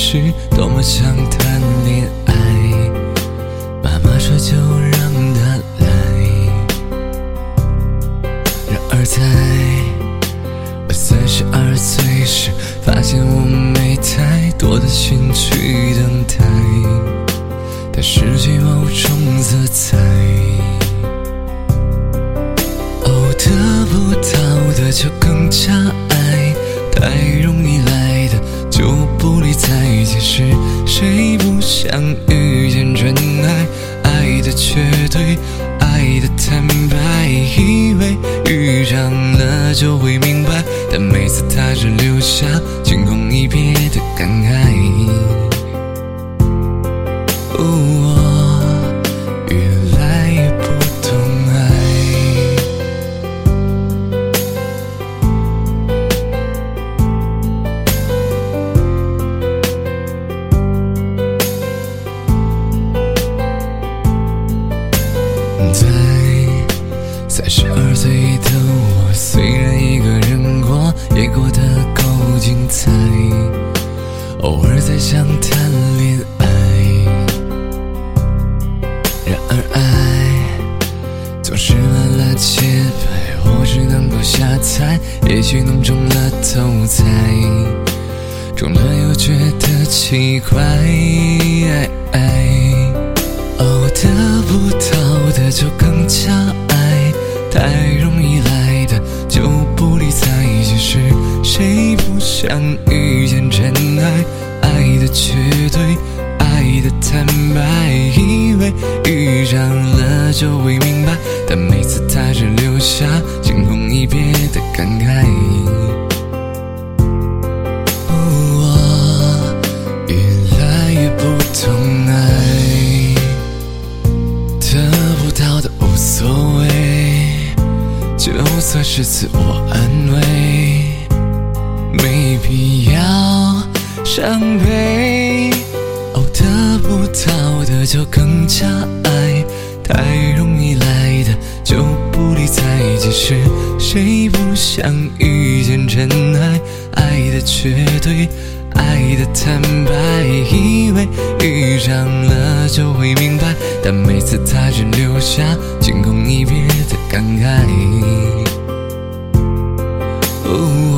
时多么想谈恋爱，妈妈说就让他来。然而在我三十二岁时，发现我没太多的心去等待，它失去某种色彩。哦，得不到的就想遇见真爱？爱的绝对，爱的坦白，以为遇上了就会明白，但每次他只留下惊鸿一瞥的感慨。在三十二岁的我，虽然一个人过，也过得够精彩。偶尔在想谈恋爱，然而爱总是乱了节拍，我只能够瞎猜，也许弄中了头彩，中了又觉得奇怪。想遇见真爱？爱的绝对，爱的坦白，以为遇上了就会明白，但每次他只留下惊鸿一瞥的感慨。我越来越不懂爱，得不到的无所谓，就算是自我安慰，没必要伤悲，哦得不到的就更加爱，太容易来的就不理睬。其实谁不想遇见真爱？爱的绝对，爱的坦白，以为遇上了就会明白，但每次他只留下惊鸿一瞥的感慨。哦。